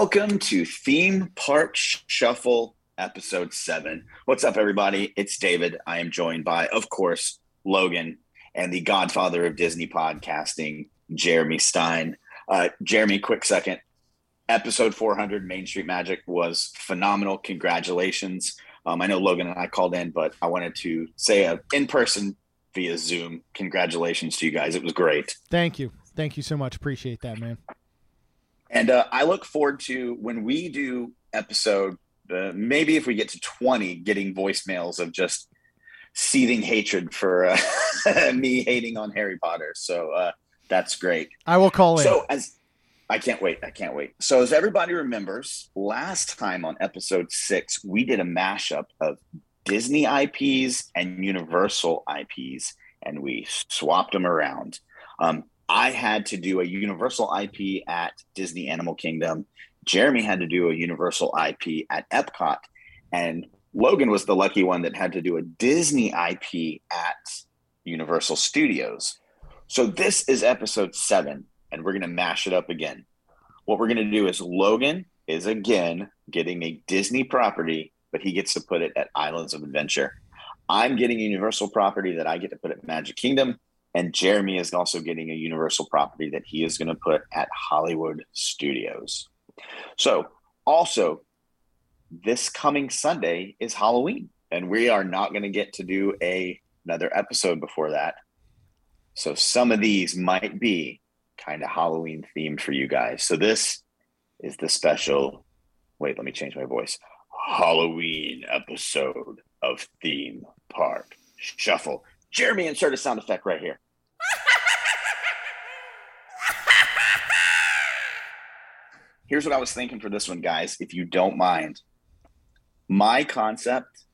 Welcome to Theme Park Shuffle episode seven. What's up, everybody? It's David. I am joined by, of course, Logan and the godfather of Disney podcasting, Jeremy Stein. Uh, Jeremy, quick second. Episode 400, Main Street Magic, was phenomenal. Congratulations. Um, I know Logan and I called in, but I wanted to say a in person via Zoom. Congratulations to you guys. It was great. Thank you. Thank you so much. Appreciate that, man. And uh, I look forward to when we do episode, uh, maybe if we get to 20, getting voicemails of just seething hatred for uh, me hating on Harry Potter. So uh, that's great. I will call in. So as I can't wait, I can't wait. So as everybody remembers, last time on episode six, we did a mashup of Disney IPs and Universal IPs, and we swapped them around. Um, I had to do a Universal IP at Disney Animal Kingdom. Jeremy had to do a Universal IP at Epcot, and Logan was the lucky one that had to do a Disney IP at Universal Studios. So this is episode seven, and we're going to mash it up again. What we're going to do is Logan is again getting a Disney property, but he gets to put it at Islands of Adventure. I'm getting Universal property that I get to put at Magic Kingdom, and Jeremy is also getting a Universal property that he is going to put at Hollywood Studios. So, also, this coming Sunday is Halloween, and we are not going to get to do a another episode before that. So some of these might be kind of Halloween themed for you guys. So this is the special. Wait, let me change my voice. Halloween episode of Theme Park Shuffle. Jeremy, insert a sound effect right here. Here's what I was thinking for this one, guys. If you don't mind, my concept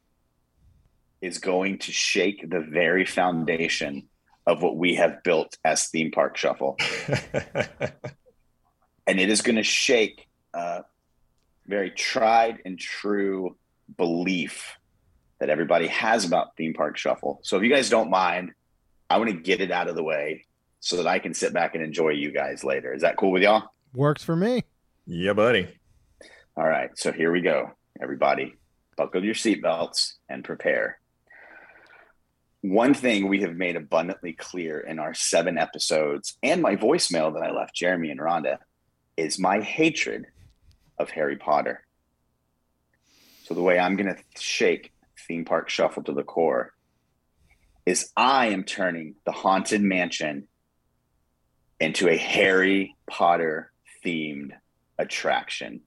is going to shake the very foundation of what we have built as theme park shuffle and it is going to shake a very tried and true belief that everybody has about theme park shuffle so if you guys don't mind i want to get it out of the way so that i can sit back and enjoy you guys later is that cool with y'all Works for me. yeah, buddy. all right so here we go everybody buckle your seatbelts and prepare one thing we have made abundantly clear in our seven episodes and my voicemail that I left Jeremy and Rhonda is my hatred of Harry Potter. So, the way I'm going to shake Theme Park Shuffle to the core is I am turning the Haunted Mansion into a Harry Potter themed attraction.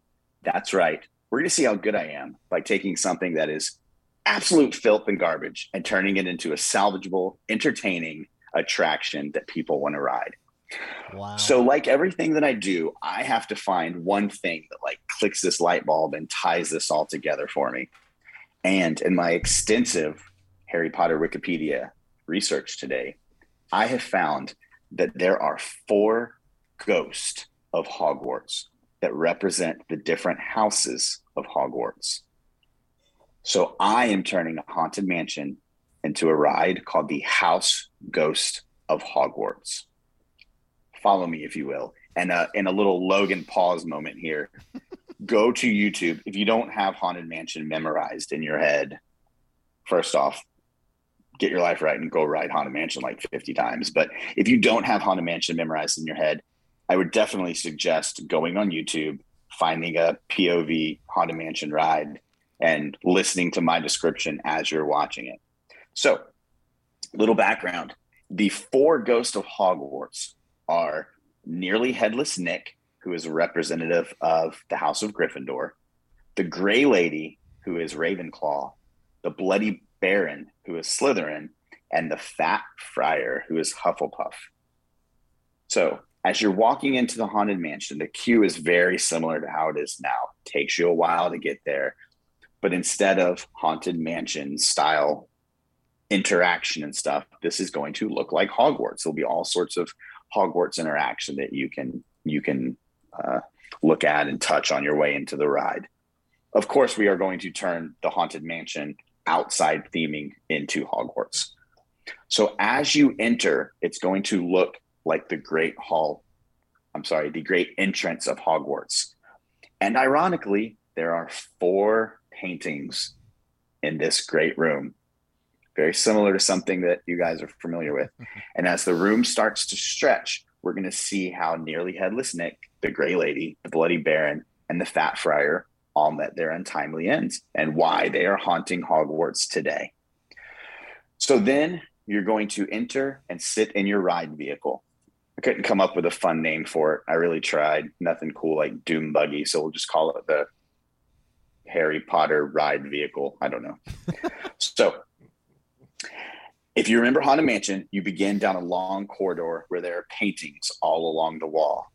That's right. We're going to see how good I am by taking something that is absolute filth and garbage and turning it into a salvageable, entertaining attraction that people want to ride. Wow. So, like everything that I do, I have to find one thing that like clicks this light bulb and ties this all together for me. And in my extensive Harry Potter Wikipedia research today, I have found that there are four ghosts of Hogwarts that represent the different houses of Hogwarts. So I am turning a haunted mansion into a ride called the House Ghost of Hogwarts. Follow me, if you will. And uh, in a little Logan pause moment here, go to YouTube. If you don't have Haunted Mansion memorized in your head, first off, get your life right and go ride Haunted Mansion like 50 times. But if you don't have Haunted Mansion memorized in your head, I would definitely suggest going on YouTube, finding a POV Haunted Mansion ride, and listening to my description as you're watching it. So, little background the four ghosts of Hogwarts are nearly headless Nick, who is a representative of the House of Gryffindor, the Gray Lady, who is Ravenclaw, the Bloody Baron, who is Slytherin, and the Fat Friar, who is Hufflepuff. So, as you're walking into the Haunted Mansion, the queue is very similar to how it is now. It takes you a while to get there but instead of haunted mansion style interaction and stuff this is going to look like hogwarts there'll be all sorts of hogwarts interaction that you can you can uh, look at and touch on your way into the ride. Of course we are going to turn the haunted mansion outside theming into hogwarts. So as you enter it's going to look like the great hall i'm sorry the great entrance of hogwarts. And ironically, there are four paintings in this great room, very similar to something that you guys are familiar with. And as the room starts to stretch, we're going to see how nearly headless Nick, the Gray Lady, the Bloody Baron, and the Fat Friar all met their untimely ends and why they are haunting Hogwarts today. So then you're going to enter and sit in your ride vehicle. I couldn't come up with a fun name for it. I really tried. Nothing cool like Doom Buggy. So we'll just call it the Harry Potter ride vehicle. I don't know. so if you remember Haunted Mansion, you begin down a long corridor where there are paintings all along the wall.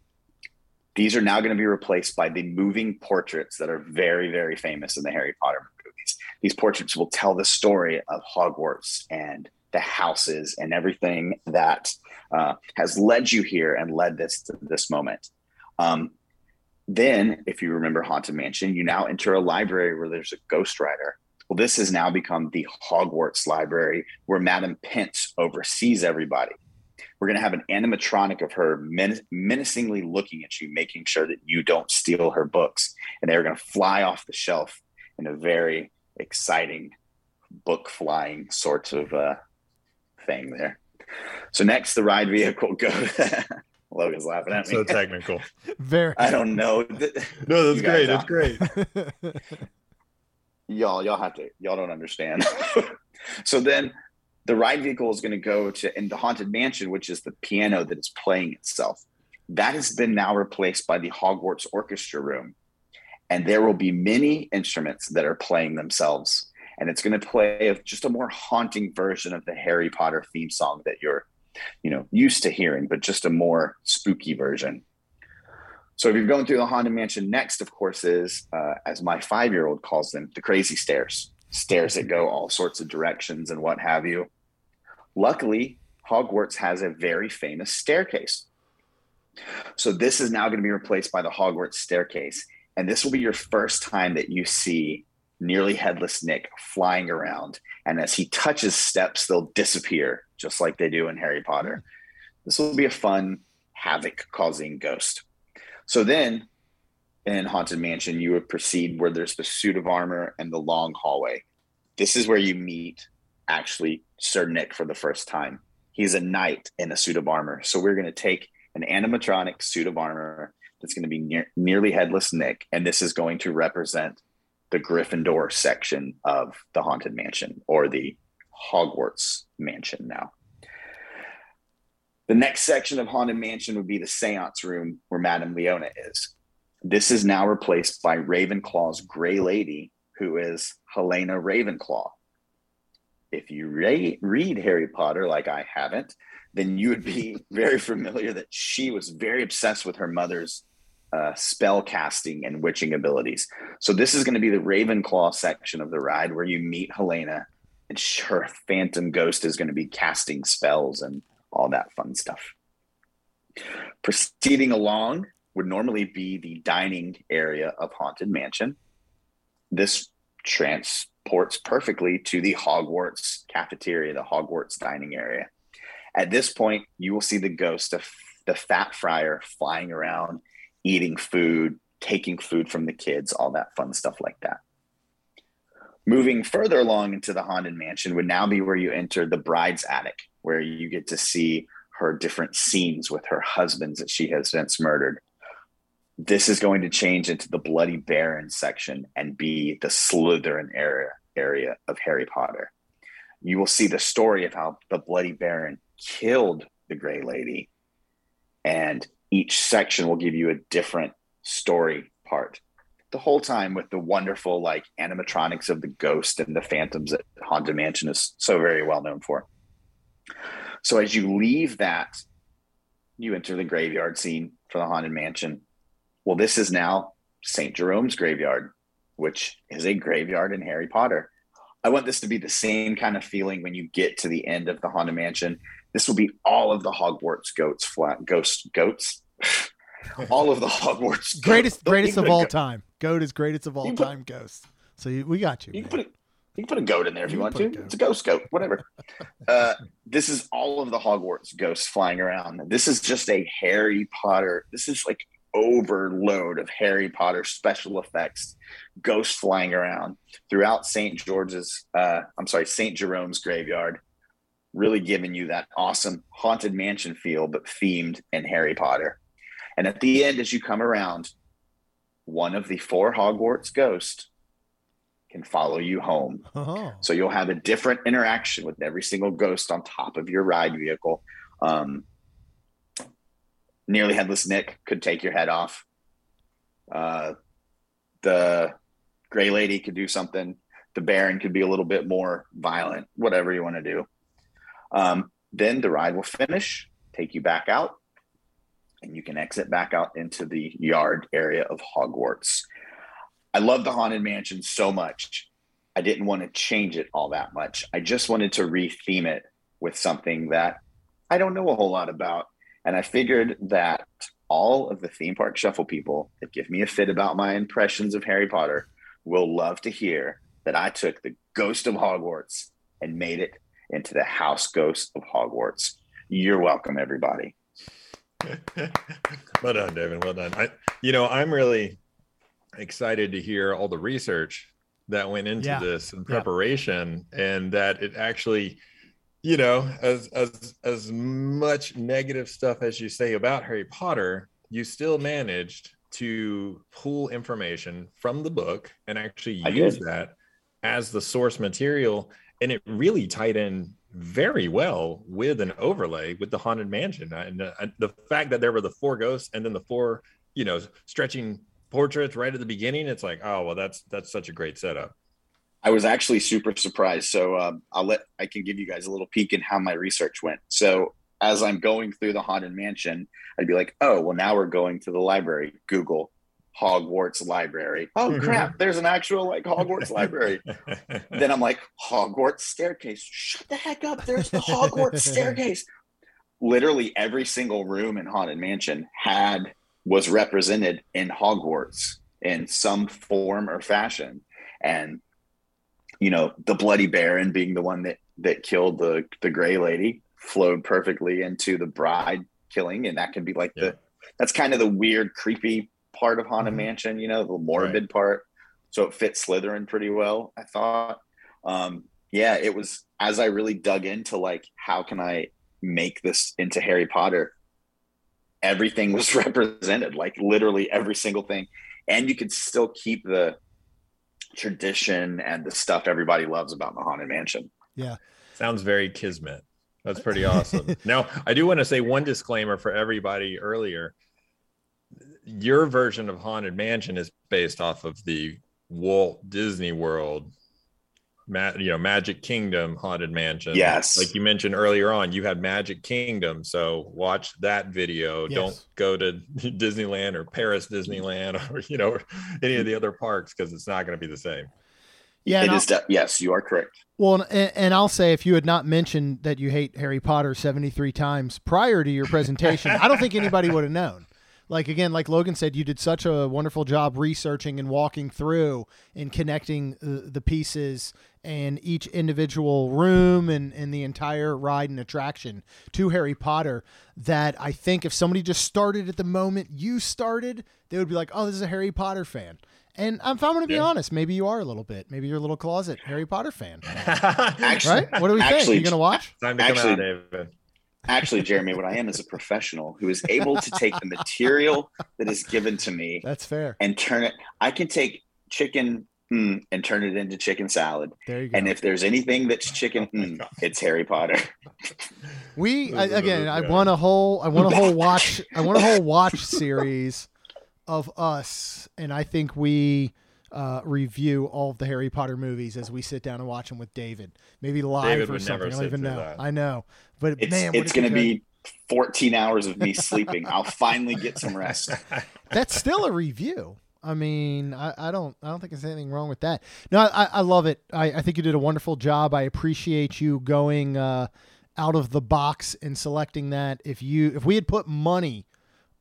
These are now going to be replaced by the moving portraits that are very, very famous in the Harry Potter movies. These portraits will tell the story of Hogwarts and the houses and everything that uh, has led you here and led this to this moment. Um, then, if you remember Haunted Mansion, you now enter a library where there's a ghostwriter. Well, this has now become the Hogwarts Library where Madam Pince oversees everybody. We're going to have an animatronic of her men- menacingly looking at you, making sure that you don't steal her books. And they're going to fly off the shelf in a very exciting book flying sort of uh, thing there. So next, the ride vehicle goes. Logan's laughing at me. So technical. Very. I don't know. No, that's You great. That's great. y'all y'all have to y'all don't understand so then the ride vehicle is going to go to in the haunted mansion which is the piano that is playing itself. That has been now replaced by the hogwarts orchestra room. And there will be many instruments that are playing themselves. And it's going to play just a more haunting version of the harry potter theme song that you're you know used to hearing but just a more spooky version. So if you're going through the Haunted Mansion, next, of course, is uh, as my five-year-old calls them, the crazy stairs. Stairs that go all sorts of directions and what have you. Luckily, Hogwarts has a very famous staircase. So this is now going to be replaced by the Hogwarts staircase, and this will be your first time that you see nearly headless Nick flying around. And as he touches steps, they'll disappear, just like they do in Harry Potter. This will be a fun havoc-causing ghost. So then in Haunted Mansion, you would proceed where there's the suit of armor and the long hallway. This is where you meet actually Sir Nick for the first time. He's a knight in a suit of armor. So we're going to take an animatronic suit of armor that's going to be near, nearly headless Nick, and this is going to represent the Gryffindor section of the Haunted Mansion or the Hogwarts Mansion now. The next section of Haunted Mansion would be the seance room where Madame Leota is. This is now replaced by Ravenclaw's Gray Lady, who is Helena Ravenclaw. If you re- read Harry Potter like I haven't, then you would be very familiar that she was very obsessed with her mother's uh, spell casting and witching abilities. So this is going to be the Ravenclaw section of the ride where you meet Helena, and her phantom ghost is going to be casting spells and all that fun stuff. Proceeding along would normally be the dining area of Haunted Mansion. This transports perfectly to the Hogwarts cafeteria, the Hogwarts dining area. At this point, you will see the ghost of the fat friar flying around, eating food, taking food from the kids, all that fun stuff like that. Moving further along into the Haunted Mansion would now be where you enter the bride's attic, where you get to see her different scenes with her husbands that she has since murdered. This is going to change into the Bloody Baron section and be the Slytherin area area of Harry Potter. You will see the story of how the Bloody Baron killed the Gray Lady, and each section will give you a different story part. The whole time with the wonderful like animatronics of the ghost and the phantoms that Haunted Mansion is so very well known for. So as you leave that, you enter the graveyard scene for the Haunted Mansion. Well, this is now St. Jerome's graveyard, which is a graveyard in Harry Potter. I want this to be the same kind of feeling when you get to the end of the Haunted Mansion. This will be all of the Hogwarts goats, flat ghost goats, all of the Hogwarts greatest goats. greatest of all time. Goat is greatest of all put- time. Ghost. So you, we got you. You man. can put a, you can put a goat in there if you, You want to. put a goat. It's a ghost goat, whatever. uh, this is all of the Hogwarts ghosts flying around. This is just a Harry Potter. This is like overload of Harry Potter special effects, ghosts flying around throughout St. George's, uh, I'm sorry, St. Jerome's graveyard, really giving you that awesome haunted mansion feel, but themed in Harry Potter. And at the end, as you come around, one of the four Hogwarts ghosts can follow you home. Oh. So you'll have a different interaction with every single ghost on top of your ride vehicle. Um, nearly headless Nick could take your head off. Uh, the Gray Lady could do something. The Baron could be a little bit more violent. Whatever you want to do. Um, then the ride will finish, take you back out, and you can exit back out into the yard area of Hogwarts. I love the Haunted Mansion so much. I didn't want to change it all that much. I just wanted to retheme it with something that I don't know a whole lot about. And I figured that all of the theme park shuffle people that give me a fit about my impressions of Harry Potter will love to hear that I took the ghost of Hogwarts and made it into the house ghost of Hogwarts. You're welcome, everybody. well done, David. Well done. I, you know, I'm really excited to hear all the research that went into Yeah. this and Yeah. preparation, and that it actually, you know, as as as much negative stuff as you say about Harry Potter, you still managed to pull information from the book and actually I use did. that as the source material, and it really tied in very well with an overlay with the haunted mansion and uh, the fact that there were the four ghosts and then the four you know stretching portraits right at the beginning. It's like oh well that's that's such a great setup I was actually super surprised. So um, I'll let I can give you guys a little peek in how my research went. So as I'm going through the haunted mansion, I'd be like, "Oh, well, now we're going to the library." Google Hogwarts library. Oh crap! There's an actual like Hogwarts library. Then I'm like, Hogwarts staircase. Shut the heck up! There's the Hogwarts staircase. Literally every single room in haunted mansion had was represented in Hogwarts in some form or fashion, and you know, the Bloody Baron being the one that that killed the the Gray Lady flowed perfectly into the bride killing, and that can be like Yeah. the that's kind of the weird, creepy part of Haunted Mhm. Mansion, you know, the morbid part. So it fits Slytherin pretty well, I thought. Um, yeah, it was as I really dug into like how can I make this into Harry Potter. Everything was represented, like literally every single thing, and you could still keep the tradition and the stuff everybody loves about the haunted mansion. Yeah. Sounds very kismet that's pretty awesome now i do want to say one disclaimer for everybody earlier your version of haunted mansion is based off of the walt disney world Ma- you know magic kingdom haunted mansion Yes. like you mentioned earlier on you had magic kingdom so watch that video Yes. don't go to disneyland or paris disneyland or you know any of the other parks because it's not going to be the same Yeah, It and is de- yes, you are correct. Well, and, and I'll say if you had not mentioned that you hate Harry Potter 73 times prior to your presentation, I don't think anybody would have known. Like again, like Logan said, you did such a wonderful job researching and walking through and connecting uh, the pieces and each individual room and, and the entire ride and attraction to Harry Potter that I think if somebody just started at the moment you started, they would be like, oh, this is a Harry Potter fan. And I'm, if I'm going to be Yeah. honest, maybe you are a little bit. Maybe you're a little closet Harry Potter fan Actually, right? What do we think? Actually- You gonna watch? time to come Actually- out david actually, Jeremy, what I am is a professional who is able to take the material that is given to me That's fair. and turn it. I can take chicken mm, and turn it into chicken salad. There you go. And if there's anything that's chicken, Oh mm, it's Harry Potter. we I, again, I want a whole, I want a whole watch, I want a whole watch series of us, and I think we uh, review all of the Harry Potter movies as we sit down and watch them with David, maybe live David or would never something. I don't even through know. that. I know, but It's man, it's going to be 14 hours of me sleeping. I'll finally get some rest. that's still a review. I mean, I, I don't I don't think there's anything wrong with that. No, I, I love it. I, I think you did a wonderful job. I appreciate you going uh, out of the box and selecting that. If you if we had put money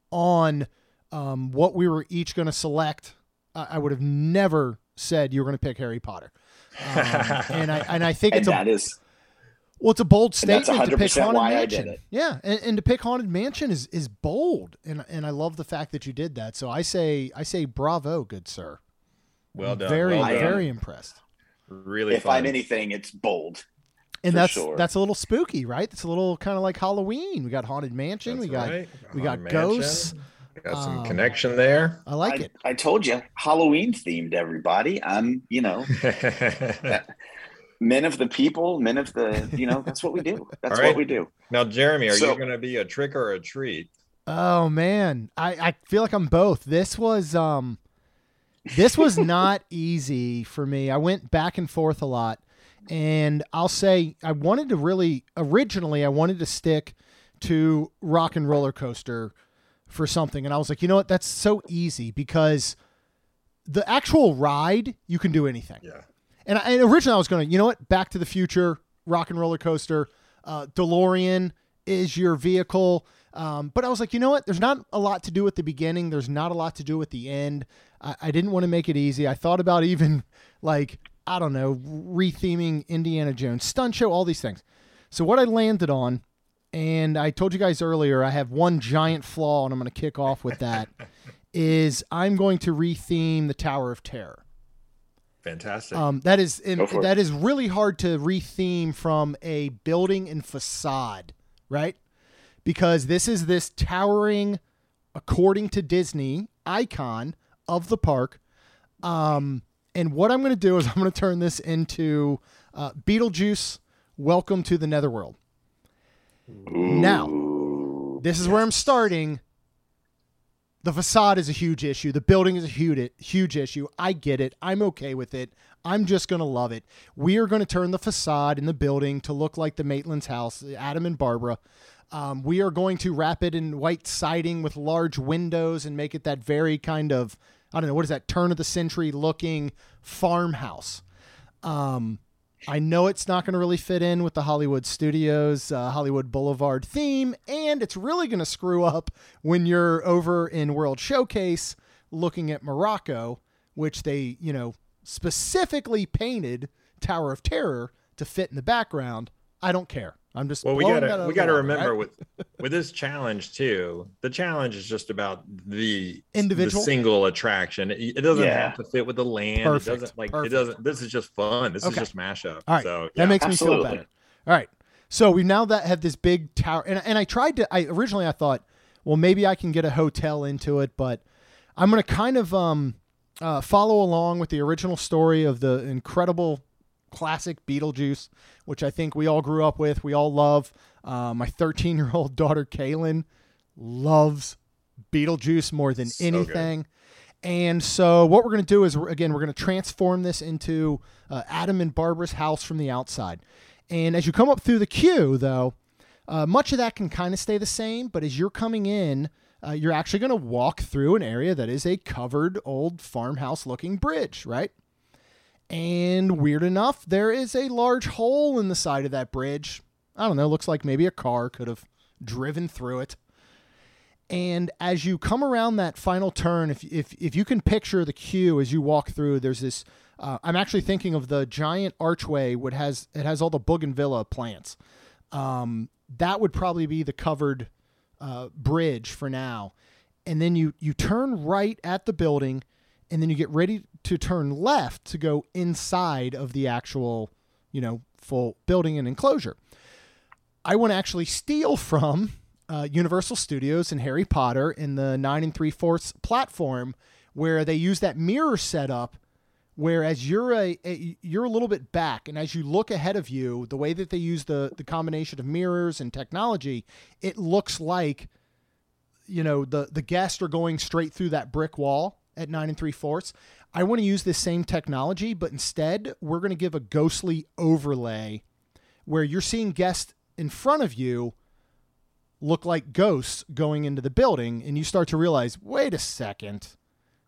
on um, what we were each going to select, I, I would have never said you were going to pick Harry Potter. Um, and I and I think And it's a that is Well, it's a bold And that's statement to pick haunted why I mansion. did it. Yeah, and, and to pick haunted mansion is is bold, and and I love the fact that you did that. So I say I say bravo, good sir. Well done. Very well done. very impressed. Really if fun. I'm anything, it's bold. And that's sure. that's a little spooky, right? It's a little kind of like Halloween. We got haunted mansion. That's we got right. we got Haunted ghosts. Mansion. Got some Um, connection there. I like I, it. I told you, Halloween themed. Everybody, I'm you know men of the people, men of the you know. That's what we do. That's All right. what we do. now, Jeremy, are So- you going to be a trick or a treat? Oh man, I I feel like I'm both. This was um this was not easy for me. I went back and forth a lot. And I'll say I wanted to really originally I wanted to stick to rock and roller coaster for something and I was like, "You know what? That's so easy because the actual ride, you can do anything." Yeah. And, I, and originally I was going to, you know what? Back to the Future, Rock and Roller Coaster, uh, DeLorean is your vehicle. Um, but I was like, you know what? There's not a lot to do at the beginning. There's not a lot to do at the end. I, I didn't want to make it easy. I thought about even like, I don't know, retheming Indiana Jones, stunt show, all these things. So what I landed on, and I told you guys earlier, I have one giant flaw, and I'm going to kick off with that, is I'm going to retheme the Tower of Terror. Fantastic. Um, that is and Go for it. that is really hard to retheme from a building and facade, right? Because this is this towering, according to Disney, icon of the park. Um, and what I'm going to do is I'm going to turn this into uh, Beetlejuice. Welcome to the Netherworld. Now, this is where I'm starting. The facade is a huge issue. The building is a huge huge issue. I get it. I'm okay with it. I'm just going to love it. We are going to turn the facade in the building to look like the Maitland's house, Adam and Barbara. Um, we are going to wrap it in white siding with large windows and make it that very kind of I don't know what is that turn of the century looking farmhouse. Um, I know it's not going to really fit in with the Hollywood Studios, uh, Hollywood Boulevard theme, and it's really going to screw up when you're over in World Showcase looking at Morocco, which they, you know, specifically painted Tower of Terror to fit in the background. I don't care. I'm just well, we gotta we gotta remember right? with with this challenge too. The challenge is just about the Individual? the single attraction. It, it doesn't Yeah. have to fit with the land. Perfect, It doesn't like perfect. it doesn't. This is just fun. This Okay. is just mashup. All right, So that yeah. makes me feel Absolutely. better. All right, so we now that have this big tower, and and I tried to. I originally I thought, well, maybe I can get a hotel into it, but I'm gonna kind of um uh, follow along with the original story of the incredible classic Beetlejuice, which I think we all grew up with, we all love. Uh, my 13 year old daughter Kaylin loves Beetlejuice more than So good. anything. And so, what we're going to do is, again, we're going to transform this into uh, Adam and Barbara's house from the outside. And as you come up through the queue, though, uh, much of that can kind of stay the same. But as you're coming in, uh, you're actually going to walk through an area that is a covered old farmhouse looking bridge, right? And weird enough, there is a large hole in the side of that bridge. I don't know, looks like maybe a car could have driven through it. And as you come around that final turn, if, if, if you can picture the queue as you walk through, there's this. Uh, I'm actually thinking of the giant archway. What has it has all the bougainvillea plants. Um, that would probably be the covered uh, bridge for now. And then you you turn right at the building, and then you get ready to turn left to go inside of the actual, you know, full building and enclosure. I want to actually steal from uh, Universal Studios and Harry Potter in the nine and three fourths platform, where they use that mirror setup. Whereas you're a, a you're a little bit back, and as you look ahead of you, the way that they use the the combination of mirrors and technology, it looks like you know the the guests are going straight through that brick wall at nine and three fourths. I want to use this same technology, but instead we're going to give a ghostly overlay where you're seeing guests in front of you look like ghosts going into the building, and you start to realize, wait a second,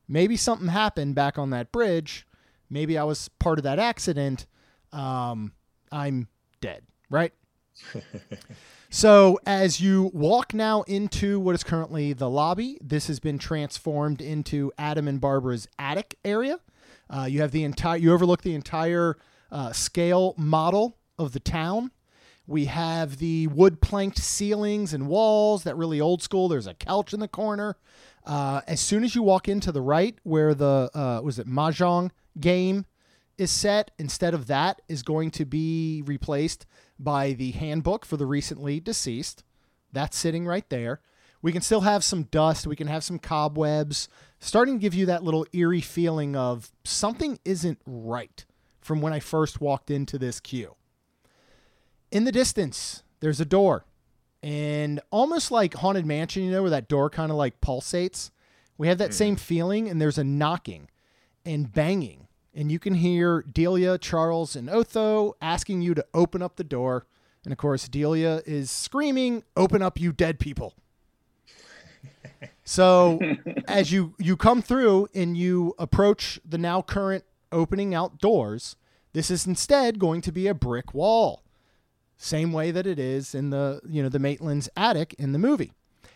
maybe something happened back on that bridge. Maybe I was part of that accident. Um, I'm dead, right? So, as you walk now into what is currently the lobby, this has been transformed into Adam and Barbara's attic area. Uh, you have the entire, you overlook the entire uh, scale model of the town, We have the wood planked ceilings and walls that really old school. There's a couch in the corner. Uh, as soon as you walk into the right, where the uh, was it mahjong game is set, instead of that is going to be replaced by the handbook for the recently deceased. That's sitting right there. We can still have some dust. We can have some cobwebs, starting to give you that little eerie feeling of something isn't right from when I first walked into this queue. In the distance, there's a door. And almost like Haunted Mansion, you know, where that door kind of like pulsates. We have that mm-hmm. same feeling, and there's a knocking and banging. And you can hear Delia, Charles, and Otho asking you to open up the door. And of course, Delia is screaming, Open up, you dead people. so as you you come through and you approach the now current opening outdoors, this is instead going to be a brick wall. Same way that it is in the, you know, the Maitland's attic in the movie.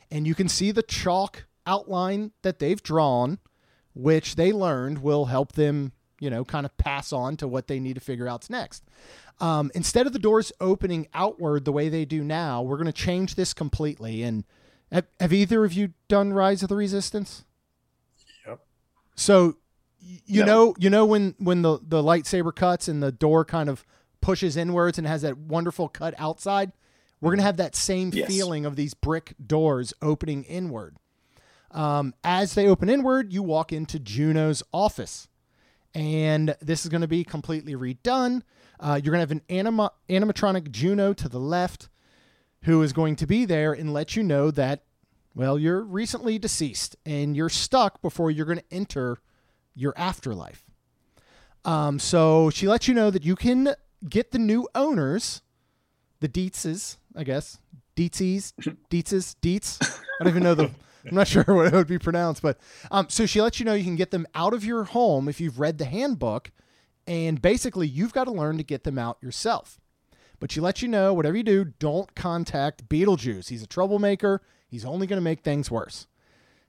And you can see the chalk outline that they've drawn, which they learned will help them, you know, kind of pass on to what they need to figure out next. Um, instead of the doors opening outward the way they do now, we're going to change this completely. And have, have either of you done Rise of the Resistance? Yep. So you know you know when when the the lightsaber cuts and the door kind of pushes inwards and has that wonderful cut outside we're going to have that same yes. feeling of these brick doors opening inward um, as they open inward you walk into juno's office and this is going to be completely redone uh, you're going to have an anima- animatronic juno to the left who is going to be there and let you know that well you're recently deceased and you're stuck before you're going to enter your afterlife. Um, so she lets you know that you can get the new owners, the Dietzes, I guess, Dietzes, Dietzes, Dietz. I don't even know the. I'm not sure what it would be pronounced, but um, so she lets you know you can get them out of your home if you've read the handbook, and basically you've got to learn to get them out yourself. But she lets you know whatever you do, don't contact Beetlejuice. He's a troublemaker. He's only going to make things worse.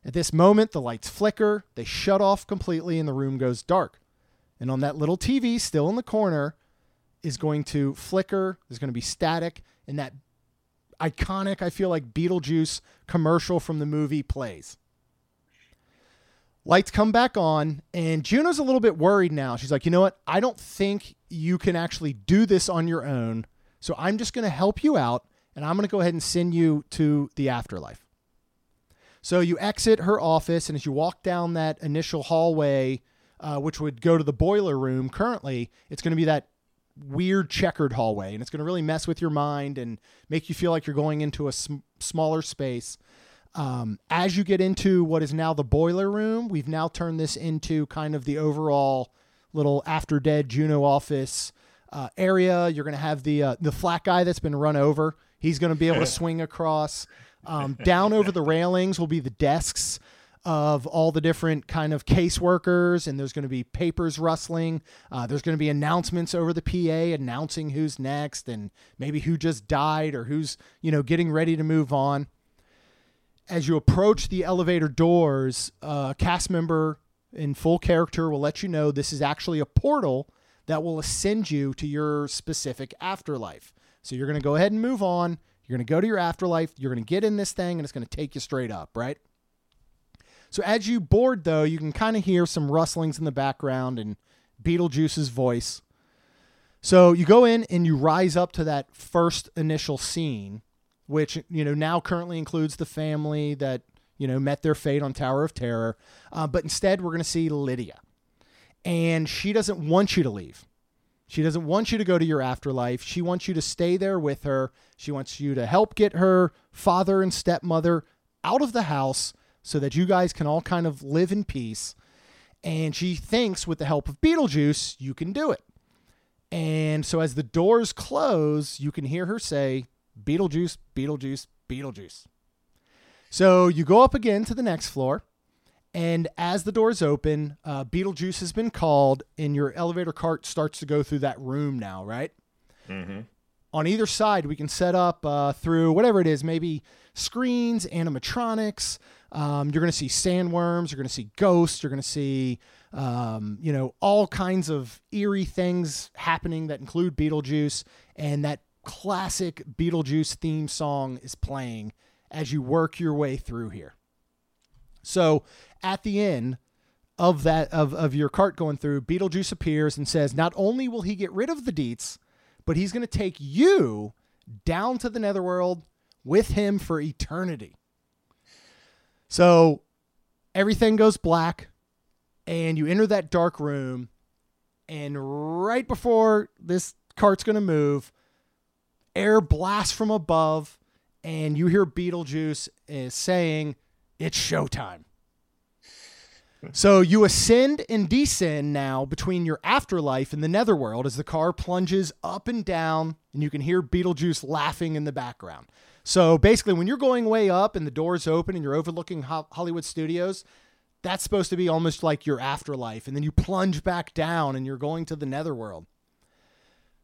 At this moment, the lights flicker, they shut off completely, and the room goes dark. And on that little TV still in the corner is going to flicker, there's going to be static, and that iconic, I feel like, Beetlejuice commercial from the movie plays. Lights come back on, and Juno's a little bit worried now. She's like, you know what? I don't think you can actually do this on your own. So I'm just going to help you out, and I'm going to go ahead and send you to the afterlife. So you exit her office, and as you walk down that initial hallway, uh, which would go to the boiler room, currently it's going to be that weird checkered hallway, and it's going to really mess with your mind and make you feel like you're going into a sm- smaller space. Um, as you get into what is now the boiler room, we've now turned this into kind of the overall little after dead Juno office uh, area. You're going to have the uh, the flat guy that's been run over. He's going to be able to swing across. Um, down over the railings will be the desks of all the different kind of caseworkers, and there's going to be papers rustling. Uh, there's going to be announcements over the PA announcing who's next and maybe who just died or who's you know getting ready to move on. As you approach the elevator doors, a cast member in full character will let you know this is actually a portal that will ascend you to your specific afterlife. So you're going to go ahead and move on. You're going to go to your afterlife. You're going to get in this thing and it's going to take you straight up, right? So as you board, though, you can kind of hear some rustlings in the background and Beetlejuice's voice. So you go in and you rise up to that first initial scene, which, you know, now currently includes the family that, you know, met their fate on Tower of Terror. Uh, but instead, we're going to see Lydia. And she doesn't want you to leave. She doesn't want you to go to your afterlife. She wants you to stay there with her. She wants you to help get her father and stepmother out of the house so that you guys can all kind of live in peace. And she thinks with the help of Beetlejuice, you can do it. And so as the doors close, you can hear her say, Beetlejuice, Beetlejuice, Beetlejuice. So you go up again to the next floor and as the doors open, uh, Beetlejuice has been called, and your elevator cart starts to go through that room now, right? Mm-hmm. On either side, we can set up uh, through whatever it is, maybe screens, animatronics. Um, you're going to see sandworms. You're going to see ghosts. You're going to see, um, you know, all kinds of eerie things happening that include Beetlejuice, and that classic Beetlejuice theme song is playing as you work your way through here. So at the end of that of, of your cart going through, Beetlejuice appears and says, not only will he get rid of the Deetz, but he's going to take you down to the netherworld with him for eternity. So everything goes black, and you enter that dark room, and right before this cart's going to move, air blasts from above, and you hear Beetlejuice is saying, It's showtime. So you ascend and descend now between your afterlife and the netherworld as the car plunges up and down, and you can hear Beetlejuice laughing in the background. So basically, when you're going way up and the doors open and you're overlooking Ho- Hollywood Studios, that's supposed to be almost like your afterlife. And then you plunge back down and you're going to the netherworld.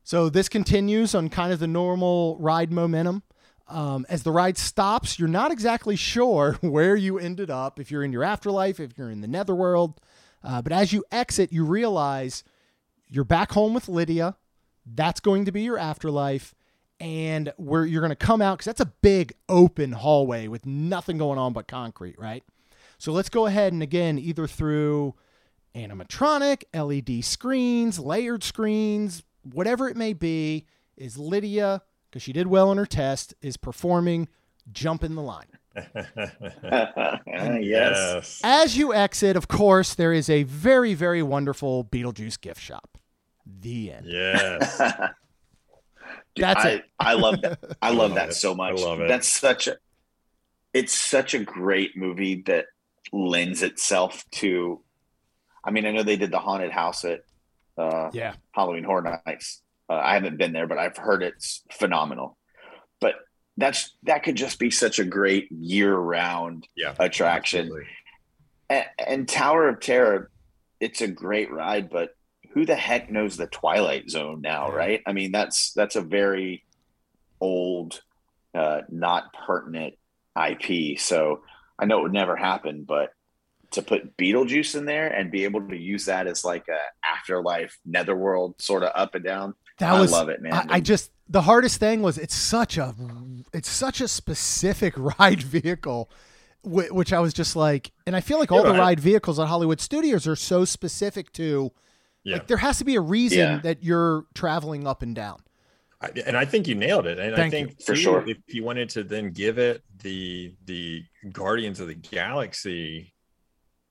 So this continues on kind of the normal ride momentum. Um, as the ride stops, you're not exactly sure where you ended up, if you're in your afterlife, if you're in the netherworld. Uh, but as you exit, you realize you're back home with Lydia. That's going to be your afterlife. And where you're going to come out, because that's a big open hallway with nothing going on but concrete, right? So let's go ahead and again, either through animatronic, LED screens, layered screens, whatever it may be, is Lydia because she did well on her test, is performing Jump in the Line. yes. As you exit, of course, there is a very, very wonderful Beetlejuice gift shop. The end. Yes. Dude, That's I, it. I love that. I love love that it. so I much. love it. That's such a. It's such a great movie that lends itself to. I mean, I know they did the haunted house at uh, Yeah. Halloween Horror Nights. Uh, I haven't been there, but I've heard it's phenomenal. But that's that could just be such a great year-round yeah. attraction. and, and Tower of Terror, it's a great ride, but who the heck knows the Twilight Zone now, right? I mean, that's that's a very old, uh, not pertinent IP. So I know it would never happen, but to put Beetlejuice in there and be able to use that as like a afterlife netherworld sort of up and down, That I was love it, man. I, I just the hardest thing was it's such a it's such a specific ride vehicle which I was just like and I feel like all the ride vehicles at Hollywood Studios are so specific to Yeah. like there has to be a reason Yeah. that you're traveling up and down. I, and I think you nailed it. And I Thank you. think For sure. if you wanted to then give it the the Guardians of the Galaxy,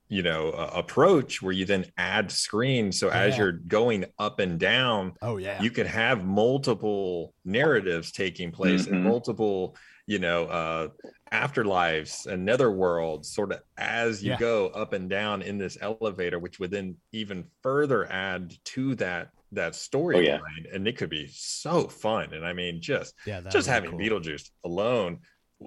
you know, uh, approach where you then add screens. So as you're going up and down, Oh yeah. you could have multiple narratives taking place and Mhm. multiple, you know, uh, afterlives and netherworlds sort of as you Yeah. go up and down in this elevator, which would then even further add to that that storyline. Oh, yeah. And it could be so fun. And I mean, just yeah, just having cool. Beetlejuice alone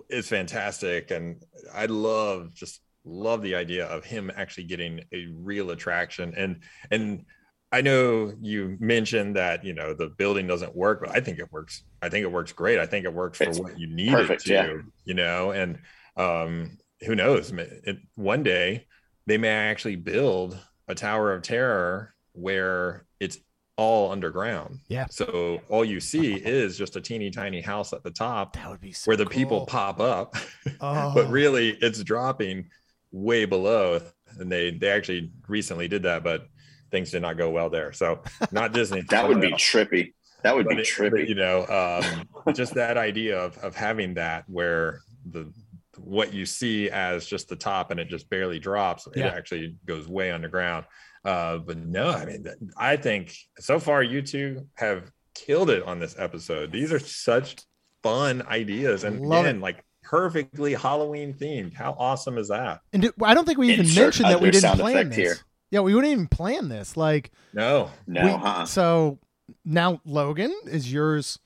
is fantastic. And I love just love the idea of him actually getting a real attraction. And and I know you mentioned that you know the building doesn't work, but I think it works. I think it works great. I think it works for It's what you need perfect, it to, yeah. you know, and um who knows? It, one day they may actually build a Tower of Terror where it's all underground. Yeah. So all you see is just a teeny tiny house at the top That would be so where the people pop up, Oh. but really it's dropping way below. And they they actually recently did that, but things did not go well there. So not Disney. that would be else. trippy. That would be it- trippy. you know, um, just that idea of of having that where the what you see as just the top and it just barely drops, Yeah. it actually goes way underground. Uh, but no, I mean, I think so far you two have killed it on this episode. These are such fun ideas, and Love again, like perfectly Halloween themed. How awesome is that? And do, I don't think we even Insert mentioned that we didn't plan effect this. here. Yeah, we wouldn't even plan this. Like No, no, we- huh? so now Logan is yours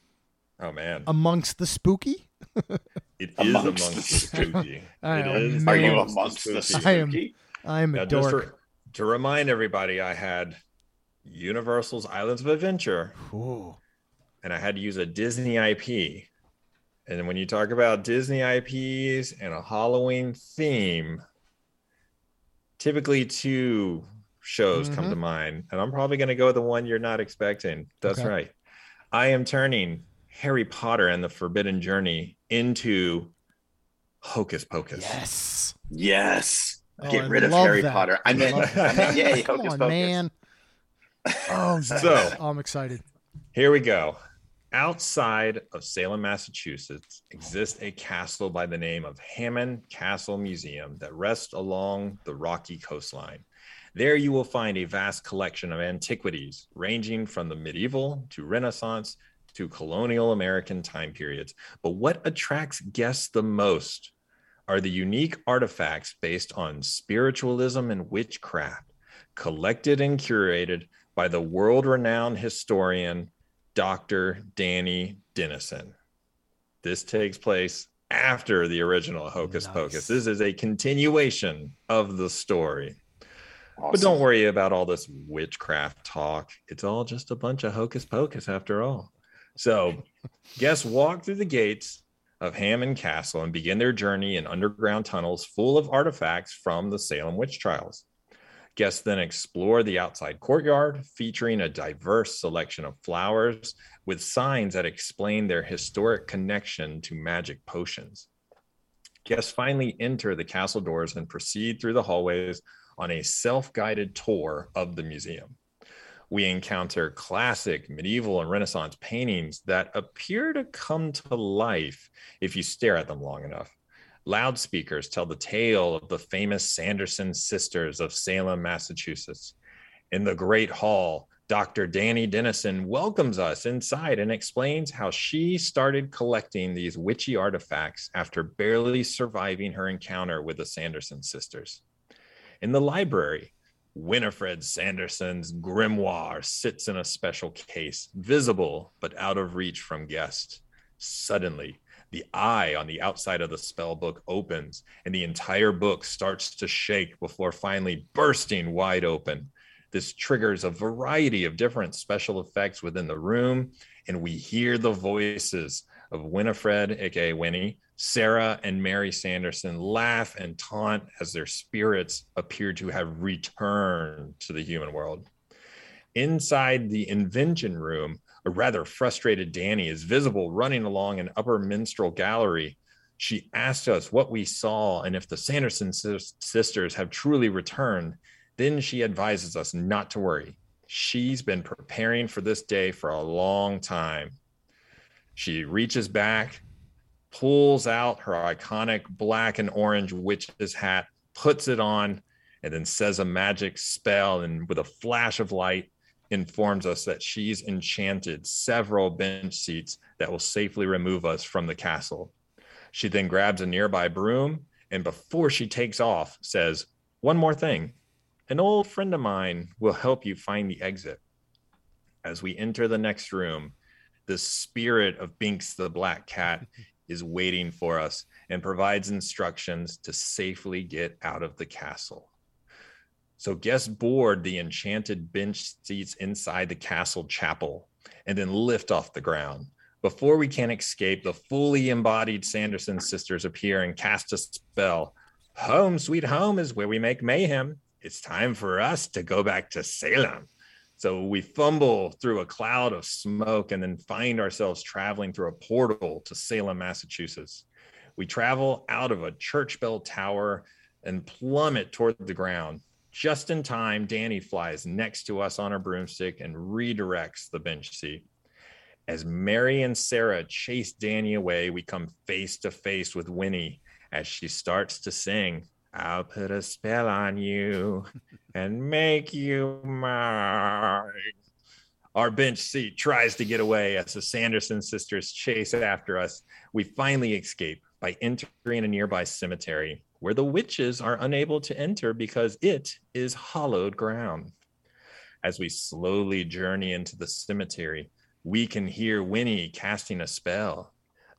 oh man, amongst the spooky. it is amongst amongst, the the spooky. I It am Are you amongst the spooky. I am- I am a Now, just dork. for- to remind everybody, I had Universal's Islands of Adventure, Ooh. and I had to use a Disney IP. And when you talk about Disney IPs and a Halloween theme, typically two shows come mm-hmm. to mind. And I'm probably going to go with the one you're not expecting. That's Okay. right. I am turning Harry Potter and the Forbidden Journey into Hocus Pocus. Yes. Yes. Oh, Get I rid of Harry that. Potter. I I meant, love I meant yay, Come Hocus on, Pocus. man. Oh, So- Oh, I'm excited. Here we go. Outside of Salem, Massachusetts, exists a castle by the name of Hammond Castle Museum that rests along the rocky coastline. There you will find a vast collection of antiquities ranging from the medieval to Renaissance to colonial American time periods. But what attracts guests the most are the unique artifacts based on spiritualism and witchcraft, collected and curated by the world renowned historian Dr. Danny Dennison. This takes place after the original Hocus Nice. Pocus. This is a continuation of the story. But don't worry about all this witchcraft talk. It's all just a bunch of hocus pocus after all. So, guests walk through the gates of Hammond Castle and begin their journey in underground tunnels full of artifacts from the Salem witch trials. Guests then explore the outside courtyard, featuring a diverse selection of flowers with signs that explain their historic connection to magic potions. Guests finally enter the castle doors and proceed through the hallways on a self guided tour of the museum. We encounter classic medieval and Renaissance paintings that appear to come to life if you stare at them long enough. Loudspeakers tell the tale of the famous Sanderson sisters of Salem, Massachusetts. In the Great Hall, Dr. Danny Dennison welcomes us inside and explains how she started collecting these witchy artifacts after barely surviving her encounter with the Sanderson sisters. In the library, Winifred Sanderson's grimoire sits in a special case, visible but out of reach from guests. Suddenly, the eye on the outside of the spell book opens, and the entire book starts to shake before finally bursting wide open. This triggers a variety of different special effects within the room, and we hear the voices of Winifred, aka Winnie, Sarah, and Mary Sanderson laugh and taunt as their spirits appear to have returned to the human world. Inside the invention room, a rather frustrated Danny is visible running along an upper minstrel gallery. She asked us what we saw and if the Sanderson sisters have truly returned. Then she advises us not to worry. She's been preparing for this day for a long time. She reaches back, pulls out her iconic black and orange witch's hat, puts it on, and then says a magic spell. And with a flash of light, informs us that she's enchanted several bench seats that will safely remove us from the castle. She then grabs a nearby broom and before she takes off says, One more thing. An old friend of mine will help you find the exit. As we enter the next room, the spirit of Binks the black cat is waiting for us and provides instructions to safely get out of the castle. So guests board the enchanted bench seats inside the castle chapel and then lift off the ground. Before we can escape, the fully embodied Sanderson sisters appear and cast a spell. Home, sweet home is where we make mayhem. It's time for us to go back to Salem. So we fumble through a cloud of smoke and then find ourselves traveling through a portal to Salem, Massachusetts. We travel out of a church bell tower and plummet toward the ground. Just in time, Danny flies next to us on her broomstick and redirects the bench seat. As Mary and Sarah chase Danny away, we come face to face with Winnie as she starts to sing, I'll put a spell on you and make you mine. Our bench seat tries to get away as the Sanderson sisters chase after us. We finally escape by entering a nearby cemetery where the witches are unable to enter because it is hollowed ground. As we slowly journey into the cemetery, we can hear Winnie casting a spell.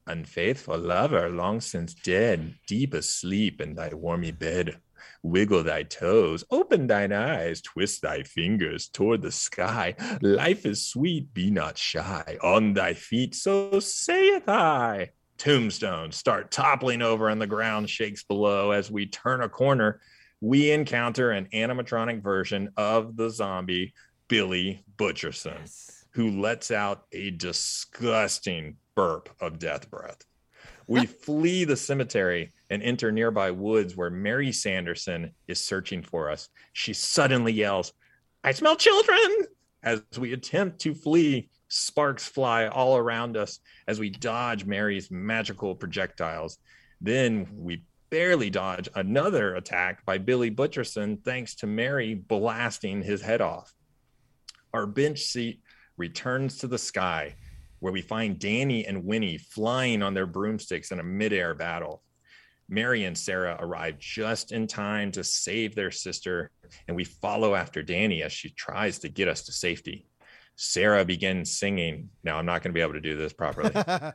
Unfaithful lover, long since dead, deep asleep in thy warmy bed. Wiggle thy toes, open thine eyes, twist thy fingers toward the sky. Life is sweet, be not shy. On thy feet, so saith I. Tombstones start toppling over and the ground shakes below. As we turn a corner, we encounter an animatronic version of the zombie, Billy Butcherson who lets out a disgusting burp of death breath. We flee the cemetery and enter nearby woods where Mary Sanderson is searching for us. She suddenly yells, I smell children! As we attempt to flee, sparks fly all around us as we dodge Mary's magical projectiles. Then we barely dodge another attack by Billy Butcherson thanks to Mary blasting his head off. Our bench seat returns to the sky where we find Danny and Winnie flying on their broomsticks in a midair battle. Mary and Sarah arrive just in time to save their sister, and we follow after Danny as she tries to get us to safety. Sarah begins singing. Now, I'm not going to be able to do this properly.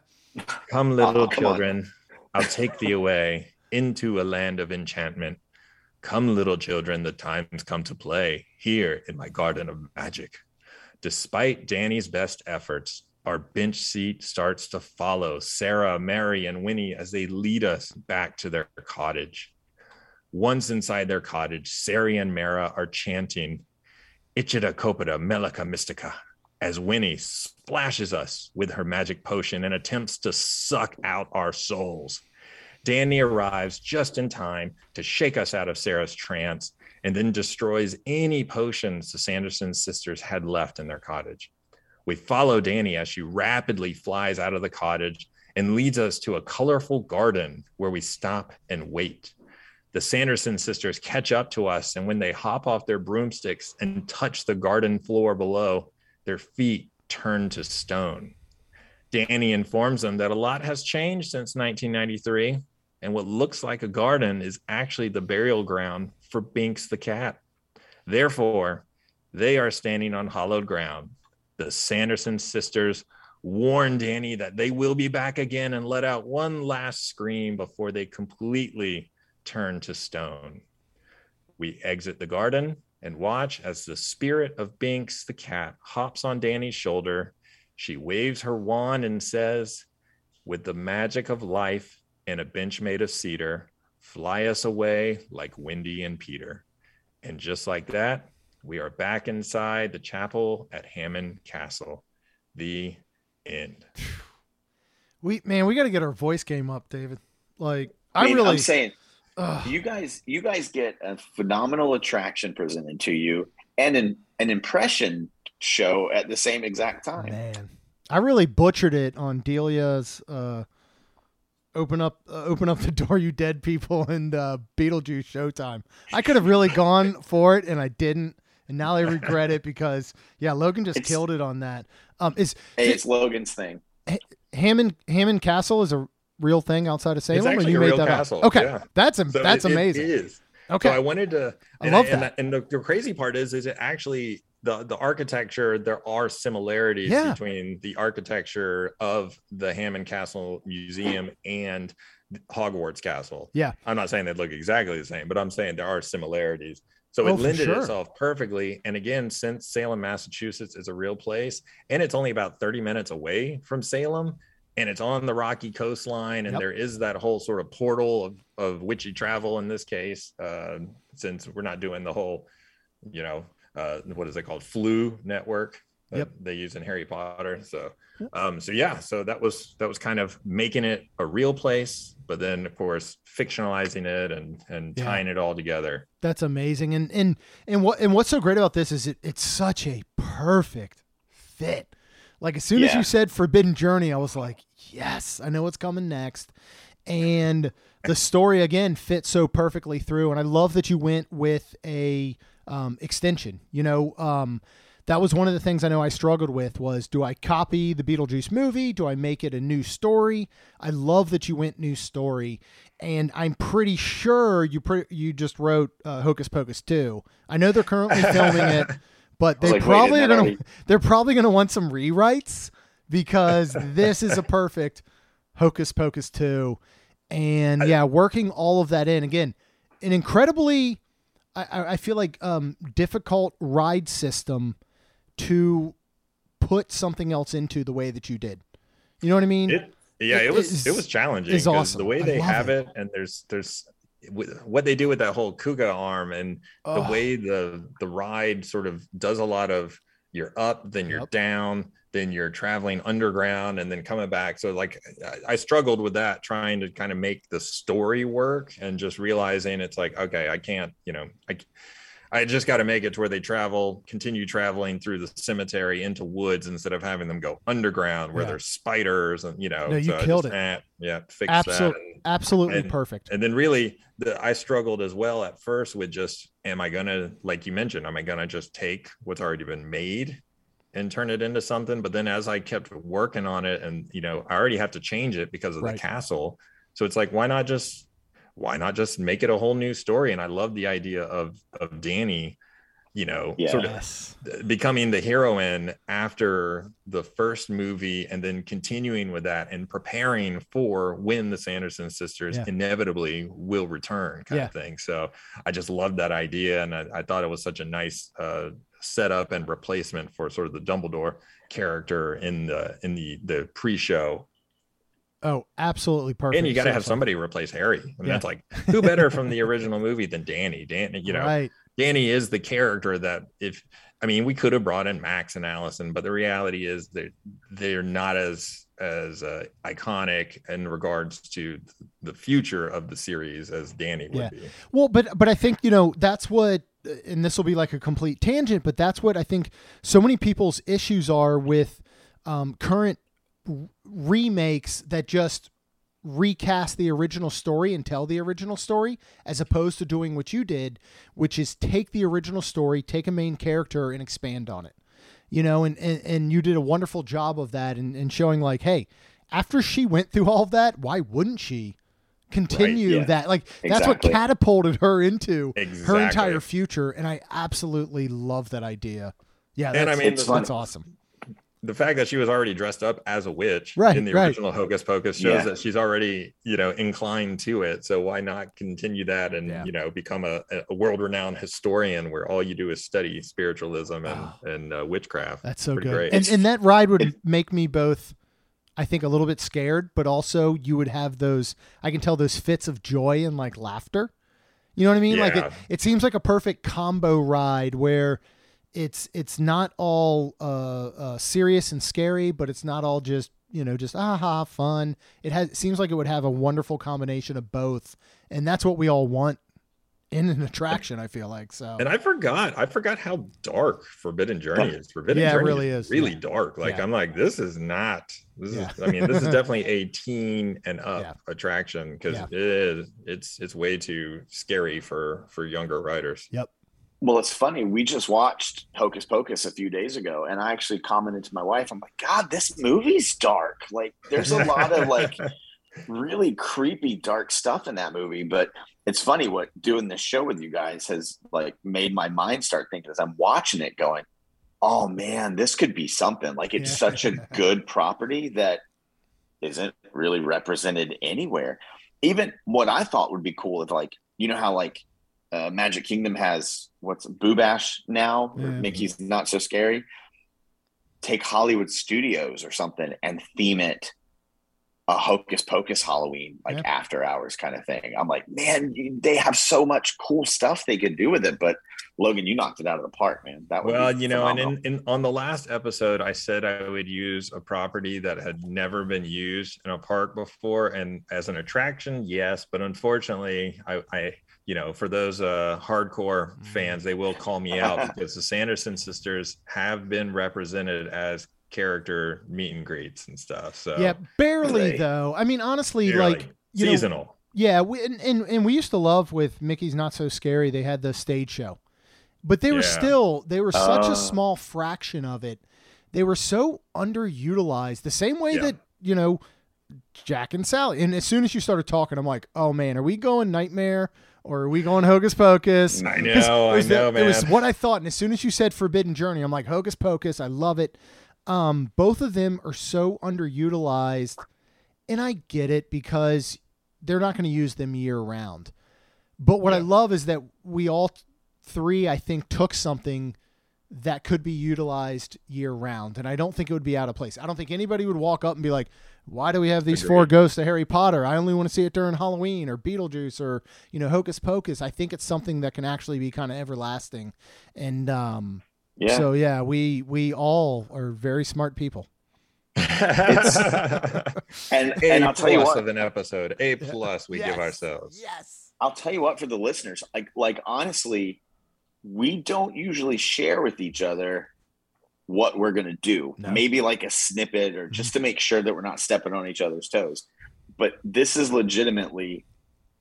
come, little oh, come children, on. I'll take thee away into a land of enchantment. Come, little children, the time's come to play here in my garden of magic. Despite Danny's best efforts, our bench seat starts to follow Sarah, Mary, and Winnie as they lead us back to their cottage. Once inside their cottage, Sari and Mara are chanting Ichida Copita Melica Mystica as Winnie splashes us with her magic potion and attempts to suck out our souls. Danny arrives just in time to shake us out of Sarah's trance and then destroys any potions the Sanderson sisters had left in their cottage. We follow Danny as she rapidly flies out of the cottage and leads us to a colorful garden where we stop and wait. The Sanderson sisters catch up to us, and when they hop off their broomsticks and touch the garden floor below, their feet turn to stone. Danny informs them that a lot has changed since 1993, and what looks like a garden is actually the burial ground for Binks the cat. Therefore, they are standing on hallowed ground, the Sanderson sisters warn Danny that they will be back again and let out one last scream before they completely turn to stone. We exit the garden and watch as the spirit of Binks the cat hops on Danny's shoulder. She waves her wand and says, With the magic of life and a bench made of cedar, fly us away like Wendy and Peter. And just like that, we are back inside the chapel at Hammond Castle. The end. We man, we got to get our voice game up, David. Like I, mean, really, I'm saying, ugh. you guys, you guys get a phenomenal attraction presented to you, and an an impression show at the same exact time. Man, I really butchered it on Delia's. Uh, open up uh, open up the door you dead people and uh beetlejuice showtime i could have really gone for it and i didn't and now they regret it because yeah, Logan just it's, killed it on that. Um, is hey, it's Logan's thing. Hammond Hammond Castle is a real thing outside of Salem, or you made that castle. Up? Okay, yeah. that's a, so that's it, amazing. It is. Okay, so I wanted to. I love I, that. And, the, the, crazy part is, is it actually the the architecture? There are similarities yeah. between the architecture of the Hammond Castle Museum and Hogwarts Castle. Yeah, I'm not saying they look exactly the same, but I'm saying there are similarities. So oh, it lended sure. itself perfectly. And again, since Salem, Massachusetts is a real place and it's only about 30 minutes away from Salem and it's on the rocky coastline and yep. there is that whole sort of portal of, of witchy travel in this case, uh, since we're not doing the whole, you know, uh, what is it called? Floo network that yep. they use in Harry Potter. So, um, so yeah, so that was that was kind of making it a real place, but then of course fictionalizing it and and yeah. tying it all together. That's amazing. And and and what and what's so great about this is it, it's such a perfect fit. Like as soon yeah. as you said Forbidden Journey, I was like, yes, I know what's coming next. And the story again fits so perfectly through. And I love that you went with a um, extension. You know, um, that was one of the things I know I struggled with was do I copy the Beetlejuice movie? Do I make it a new story? I love that you went new story, and I'm pretty sure you pre- you just wrote uh, Hocus Pocus 2. I know they're currently filming it, but they like, probably are gonna they're probably gonna want some rewrites because this is a perfect Hocus Pocus 2. And yeah, working all of that in again, an incredibly I, I feel like um, difficult ride system to put something else into the way that you did. You know what I mean? It, yeah, it, it was is, it was challenging. It's awesome. The way they have it. it, and there's there's what they do with that whole KUKA arm and oh. the way the the ride sort of does a lot of you're up, then you're yep. down, then you're traveling underground and then coming back. So like I, I struggled with that, trying to kind of make the story work and just realizing it's like, okay, I can't, you know, I I just got to make it to where they travel, continue traveling through the cemetery into woods instead of having them go underground where Yeah. there's spiders and you know. No, you so killed just, it. eh, yeah, fix Absolute- that. And, Absolutely And- perfect. and then really, the, I struggled as well at first with just, am I gonna, like you mentioned, am I gonna just take what's already been made and turn it into something? But then as I kept working on it, and you know, I already have to change it because of Right. the castle. So it's like, why not just why not just make it a whole new story? And I love the idea of of Danny, you know, Yeah. sort of Yes. becoming the heroine after the first movie and then continuing with that and preparing for when the Sanderson sisters Yeah. inevitably will return kind Yeah. of thing. So I just loved that idea. And I, I thought it was such a nice uh, setup and replacement for sort of the Dumbledore character in the, in the, the pre-show. Oh, absolutely perfect. and you got to have somebody replace Harry. And Yeah. that's like, who better from the original movie than Danny? Danny, you know, Right. Danny is the character that if I mean we could have brought in Max and Allison, but the reality is that they're not as as uh, iconic in regards to the future of the series as Danny would Yeah. be. Well, but but I think you know that's what, and this will be like a complete tangent, but that's what I think so many people's issues are with um, current remakes that just recast the original story and tell the original story, as opposed to doing what you did, which is take the original story, take a main character, and expand on it. You know, and and, and you did a wonderful job of that, and, and showing like, hey, after she went through all of that, why wouldn't she? Continue yeah. that like that's what catapulted her into her entire future, and I absolutely love that idea. Yeah, And I that's, mean, that's, awesome. The fact that she was already dressed up as a witch Right, in the right. original Hocus Pocus shows Yeah. that she's already, you know, inclined to it. So why not continue that and Yeah. you know become a, a world-renowned historian where all you do is study spiritualism and Wow. and uh, witchcraft? That's so Pretty good. great. And and that ride would make me both I think a little bit scared, but also you would have those I can tell those fits of joy and like laughter. You know what I mean? Like it, it seems like a perfect combo ride where it's it's not all uh, uh, serious and scary, but it's not all just you know just aha fun. It has it seems like it would have a wonderful combination of both, and that's what we all want in an attraction. I feel like so. And I forgot, I forgot how dark Forbidden Journey is. Forbidden Yeah, it Journey really is really Yeah. dark. Like Yeah. I'm like, this is not. This Yeah. is. I mean, this is definitely a teen and up attraction because it is. It's it's way too scary for for younger riders. Well, it's funny. We just watched Hocus Pocus a few days ago, and I actually commented to my wife, I'm like, God, this movie's dark. Like, there's a lot of like really creepy, dark stuff in that movie. But it's funny what doing this show with you guys has like made my mind start thinking as I'm watching it, going, Oh man, this could be something. Like, it's Yeah. such a good property that isn't really represented anywhere. Even what I thought would be cool if, like, you know how like uh, Magic Kingdom has what's Boo Bash now, Yeah. Mickey's Not So Scary. Take Hollywood Studios or something and theme it a Hocus Pocus Halloween, like Yeah. after hours kind of thing. I'm like, man, they have so much cool stuff they could do with it. But Logan, you knocked it out of the park, man. That would Well, you know, and in, in on the last episode, I said I would use a property that had never been used in a park before, and as an attraction, yes. But unfortunately, I, I you know, for those uh, hardcore Mm. fans, they will call me out because the Sanderson sisters have been represented as character meet and greets and stuff. So yeah, barely Right. though. I mean, honestly, barely. like you know, seasonal. Yeah, we, and, and and we used to love with Mickey's Not So Scary. They had the stage show, but they were still they were such a small fraction of it. They were so underutilized. The same way Yeah. that you know Jack and Sally. And as soon as you started talking, I'm like, oh man, are we going Nightmare or are we going Hocus Pocus? I know, I was the- know, It was what I thought. And as soon as you said Forbidden Journey, I'm like Hocus Pocus. I love it. Um, both of them are so underutilized, and I get it because they're not going to use them year round. But what I love is that we all three, I think, took something that could be utilized year round, and I don't think it would be out of place. I don't think anybody would walk up and be like, "Why do we have these four ghosts of Harry Potter? I only want to see it during Halloween or Beetlejuice or you know Hocus Pocus." I think it's something that can actually be kind of everlasting, and um, Yeah. So yeah, we we all are very smart people. and A and I'll tell you plus what, of an episode. A plus we give ourselves. Yes. I'll tell you what for the listeners, like like honestly, we don't usually share with each other what we're gonna do. No. Maybe like a snippet or just to make sure that we're not stepping on each other's toes. But this is legitimately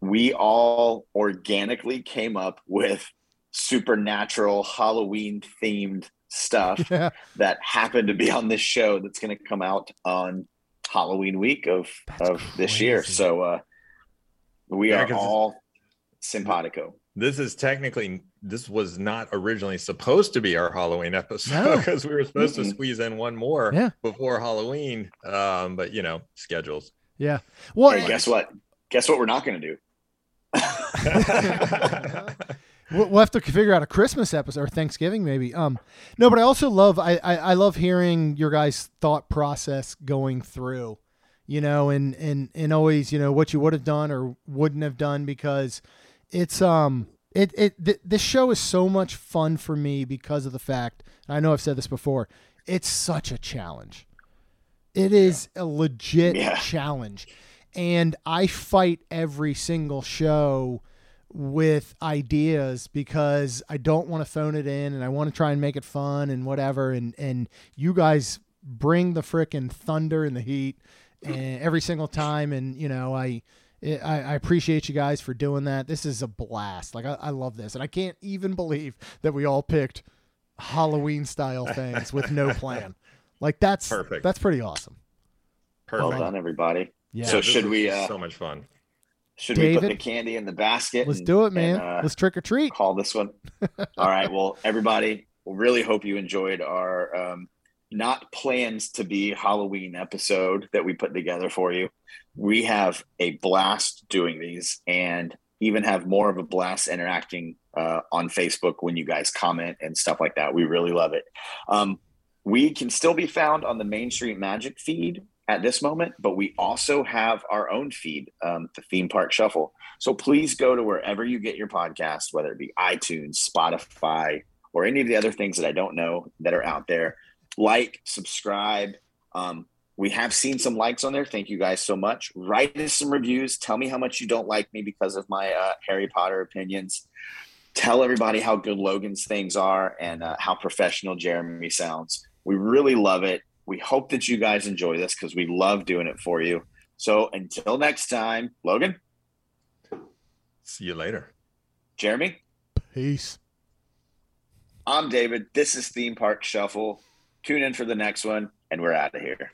we all organically came up with supernatural Halloween themed stuff Yeah. that happened to be on this show that's going to come out on Halloween week of That's of this year. So uh, we Yeah, are 'cause- all simpatico. This is technically this was not originally supposed to be our Halloween episode No. because we were supposed to Mm-mm. squeeze in one more Yeah. before Halloween. Um, but you know, schedules. Yeah. Well, Hey, guess what? Guess what? We're not going to do. We'll we'll have to figure out a Christmas episode or Thanksgiving maybe. Um, no, but I also love I, I I love hearing your guys' thought process going through, you know, and and and always you know what you would have done or wouldn't have done because it's um it it th- this show is so much fun for me because of the fact and I know I've said this before. It's such a challenge. It is a legit Yeah. challenge, and I fight every single show with ideas because I don't want to phone it in and I want to try and make it fun and whatever and and you guys bring the frickin' thunder and the heat and every single time and you know I I, I appreciate you guys for doing that. This is a blast. Like I, I love this, and I can't even believe that we all picked Halloween style things with no plan. Like that's Perfect. That's pretty awesome. Well Perfect. done, everybody. Yeah, So This should we, uh, so much fun. Should we put the candy in the basket? let's and- do it, man. and, uh, let's trick or treat. call this one. All right. Well, everybody, we really hope you enjoyed our um, not plans to be Halloween episode that we put together for you. We have a blast doing these and even have more of a blast interacting uh, on Facebook when you guys comment and stuff like that. We really love it. Um, we can still be found on the Main Street Magic feed at this moment, but we also have our own feed, um, the Theme Park Shuffle. So please go to wherever you get your podcast, whether it be iTunes, Spotify, or any of the other things that I don't know that are out there. Like, subscribe. Um, we have seen some likes on there. Thank you guys so much. Write us some reviews. Tell me how much you don't like me because of my uh, Harry Potter opinions. Tell everybody how good Logan's things are and uh, how professional Jeremy sounds. We really love it. We hope that you guys enjoy this because we love doing it for you. So until next time, Logan, See you later. Jeremy, Peace. I'm David. This is Theme Park Shuffle. Tune in for the next one, and we're out of here.